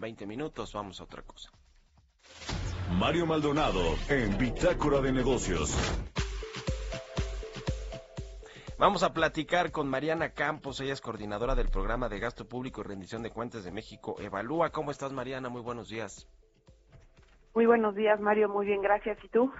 20 minutos, vamos a otra cosa. Mario Maldonado en Bitácora de Negocios. Vamos a platicar con Mariana Campos, ella es coordinadora del programa de gasto público y rendición de cuentas de México. Evalúa, ¿cómo estás Mariana? Muy buenos días. Muy buenos días Mario, muy bien, gracias. ¿Y tú?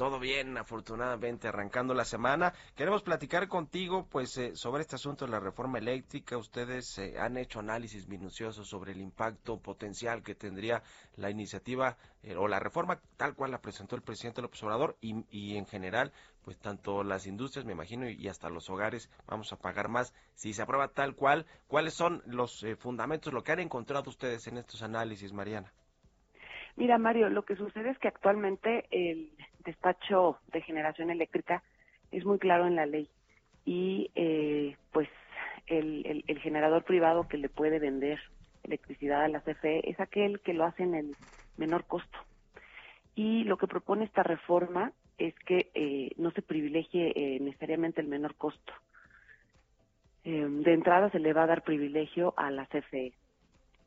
Todo bien, afortunadamente, arrancando la semana. Queremos platicar contigo, pues, eh, sobre este asunto de la reforma eléctrica. Ustedes eh, han hecho análisis minuciosos sobre el impacto potencial que tendría la iniciativa eh, o la reforma tal cual la presentó el presidente López Obrador y, y en general, pues, tanto las industrias, me imagino, y, hasta los hogares vamos a pagar más si se aprueba tal cual. ¿Cuáles son los fundamentos, lo que han encontrado ustedes en estos análisis, Mariana? Mira, Mario, lo que sucede es que actualmente el despacho de generación eléctrica es muy claro en la ley y eh, pues el, generador privado que le puede vender electricidad a la CFE es aquel que lo hace en el menor costo. Y lo que propone esta reforma es que eh, no se privilegie eh, necesariamente el menor costo. de entrada se le va a dar privilegio a la CFE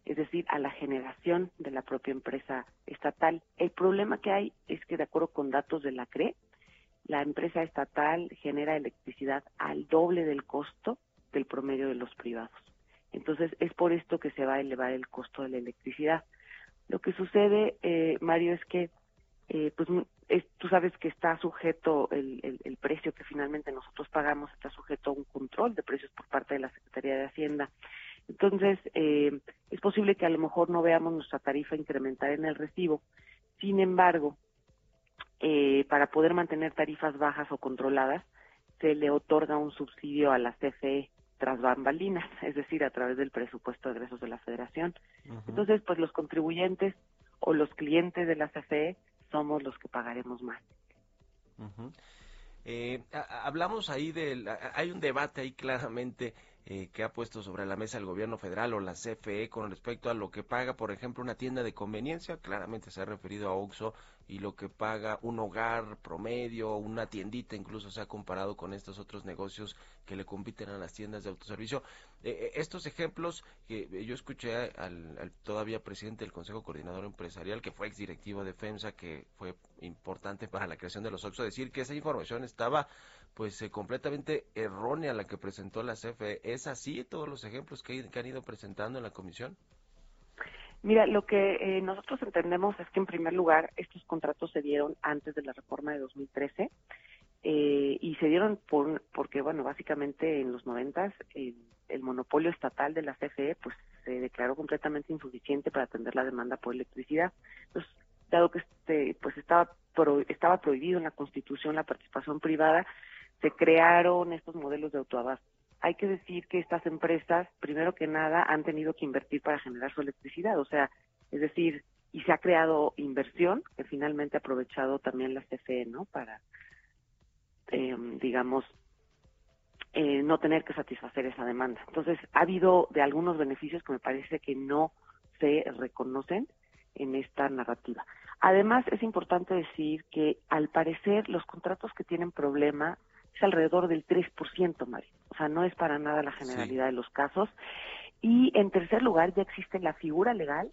es decir, a la generación de la propia empresa estatal. El problema que hay es que, de acuerdo con datos de la CRE, la empresa estatal genera electricidad al doble del costo del promedio de los privados. Entonces, es por esto que se va a elevar el costo de la electricidad. Lo que sucede, eh, Mario, es que, eh, pues, tú sabes que está sujeto el, precio que finalmente nosotros pagamos, está sujeto a un control de precios por parte de la Secretaría de Hacienda. Entonces, eh, es posible que a lo mejor no veamos nuestra tarifa incrementar en el recibo. Sin embargo, eh, para poder mantener tarifas bajas o controladas, se le otorga un subsidio a la CFE tras bambalinas, es decir, a través del presupuesto de egresos de la Federación. Entonces, pues los contribuyentes o los clientes de la CFE somos los que pagaremos más. Eh, hablamos ahí del, hay un debate ahí claramente eh, que ha puesto sobre la mesa el gobierno federal o la CFE con respecto a lo que paga, por ejemplo, una tienda de conveniencia, claramente se ha referido a Oxxo, y lo que paga un hogar promedio, una tiendita incluso se ha comparado con estos otros negocios que le compiten a las tiendas de autoservicio. Eh, eh, estos ejemplos que yo escuché al, todavía presidente del Consejo Coordinador Empresarial, que fue exdirectivo de FEMSA, que fue importante para la creación de los Oxxo, decir que esa información estaba pues eh, completamente errónea la que presentó la CFE. ¿Es así todos los ejemplos que, han ido presentando en la comisión? Mira, lo que eh, nosotros entendemos es que en primer lugar estos contratos se dieron antes de la reforma de 2013 eh, y se dieron por, porque, bueno, básicamente en los noventas el, el monopolio estatal de la CFE pues se declaró completamente insuficiente para atender la demanda por electricidad. Entonces, dado que este, pues estaba estaba prohibido en la Constitución la participación privada, se crearon estos modelos de autoabasto. Hay que decir que estas empresas, primero que nada, han tenido que invertir para generar su electricidad, o sea, es decir, y se ha creado inversión que finalmente ha aprovechado también la CFE, ¿no? Para, eh, digamos, eh, no tener que satisfacer esa demanda. Entonces, ha habido de algunos beneficios que me parece que no se reconocen en esta narrativa. Además, es importante decir que al parecer los contratos que tienen problema es alrededor del 3%, Mario. O sea, no es para nada la generalidad de los casos. Y en tercer lugar, ya existe la figura legal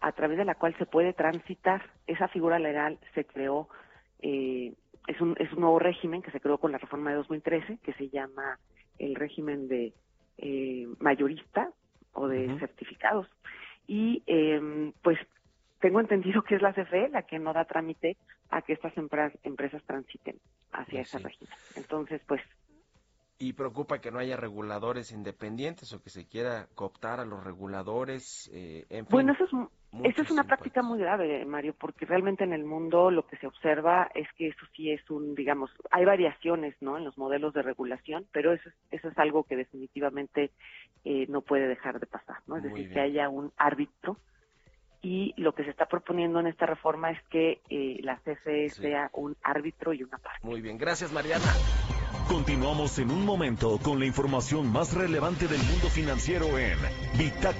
a través de la cual se puede transitar. Esa figura legal se creó, eh, es, un, es un nuevo régimen que se creó con la reforma de 2013, que se llama el régimen de eh, mayorista o de certificados. Y eh, pues tengo entendido que es la CFE la que no da trámite a que estas empresas, transiten hacia esa régimen. Entonces, pues... Y preocupa que no haya reguladores independientes o que se quiera cooptar a los reguladores. Eh, en bueno, eso es, eso es una práctica muy grave, Mario, porque realmente en el mundo lo que se observa es que eso sí es un, digamos, hay variaciones, ¿no? En los modelos de regulación, pero eso, eso es algo que definitivamente eh, no puede dejar de pasar, ¿no? Es decir, que haya un árbitro y lo que se está proponiendo en esta reforma es que eh, la CFE sea un árbitro y una parte. Muy bien, gracias Mariana. Continuamos en un momento con la información más relevante del mundo financiero en Bitácora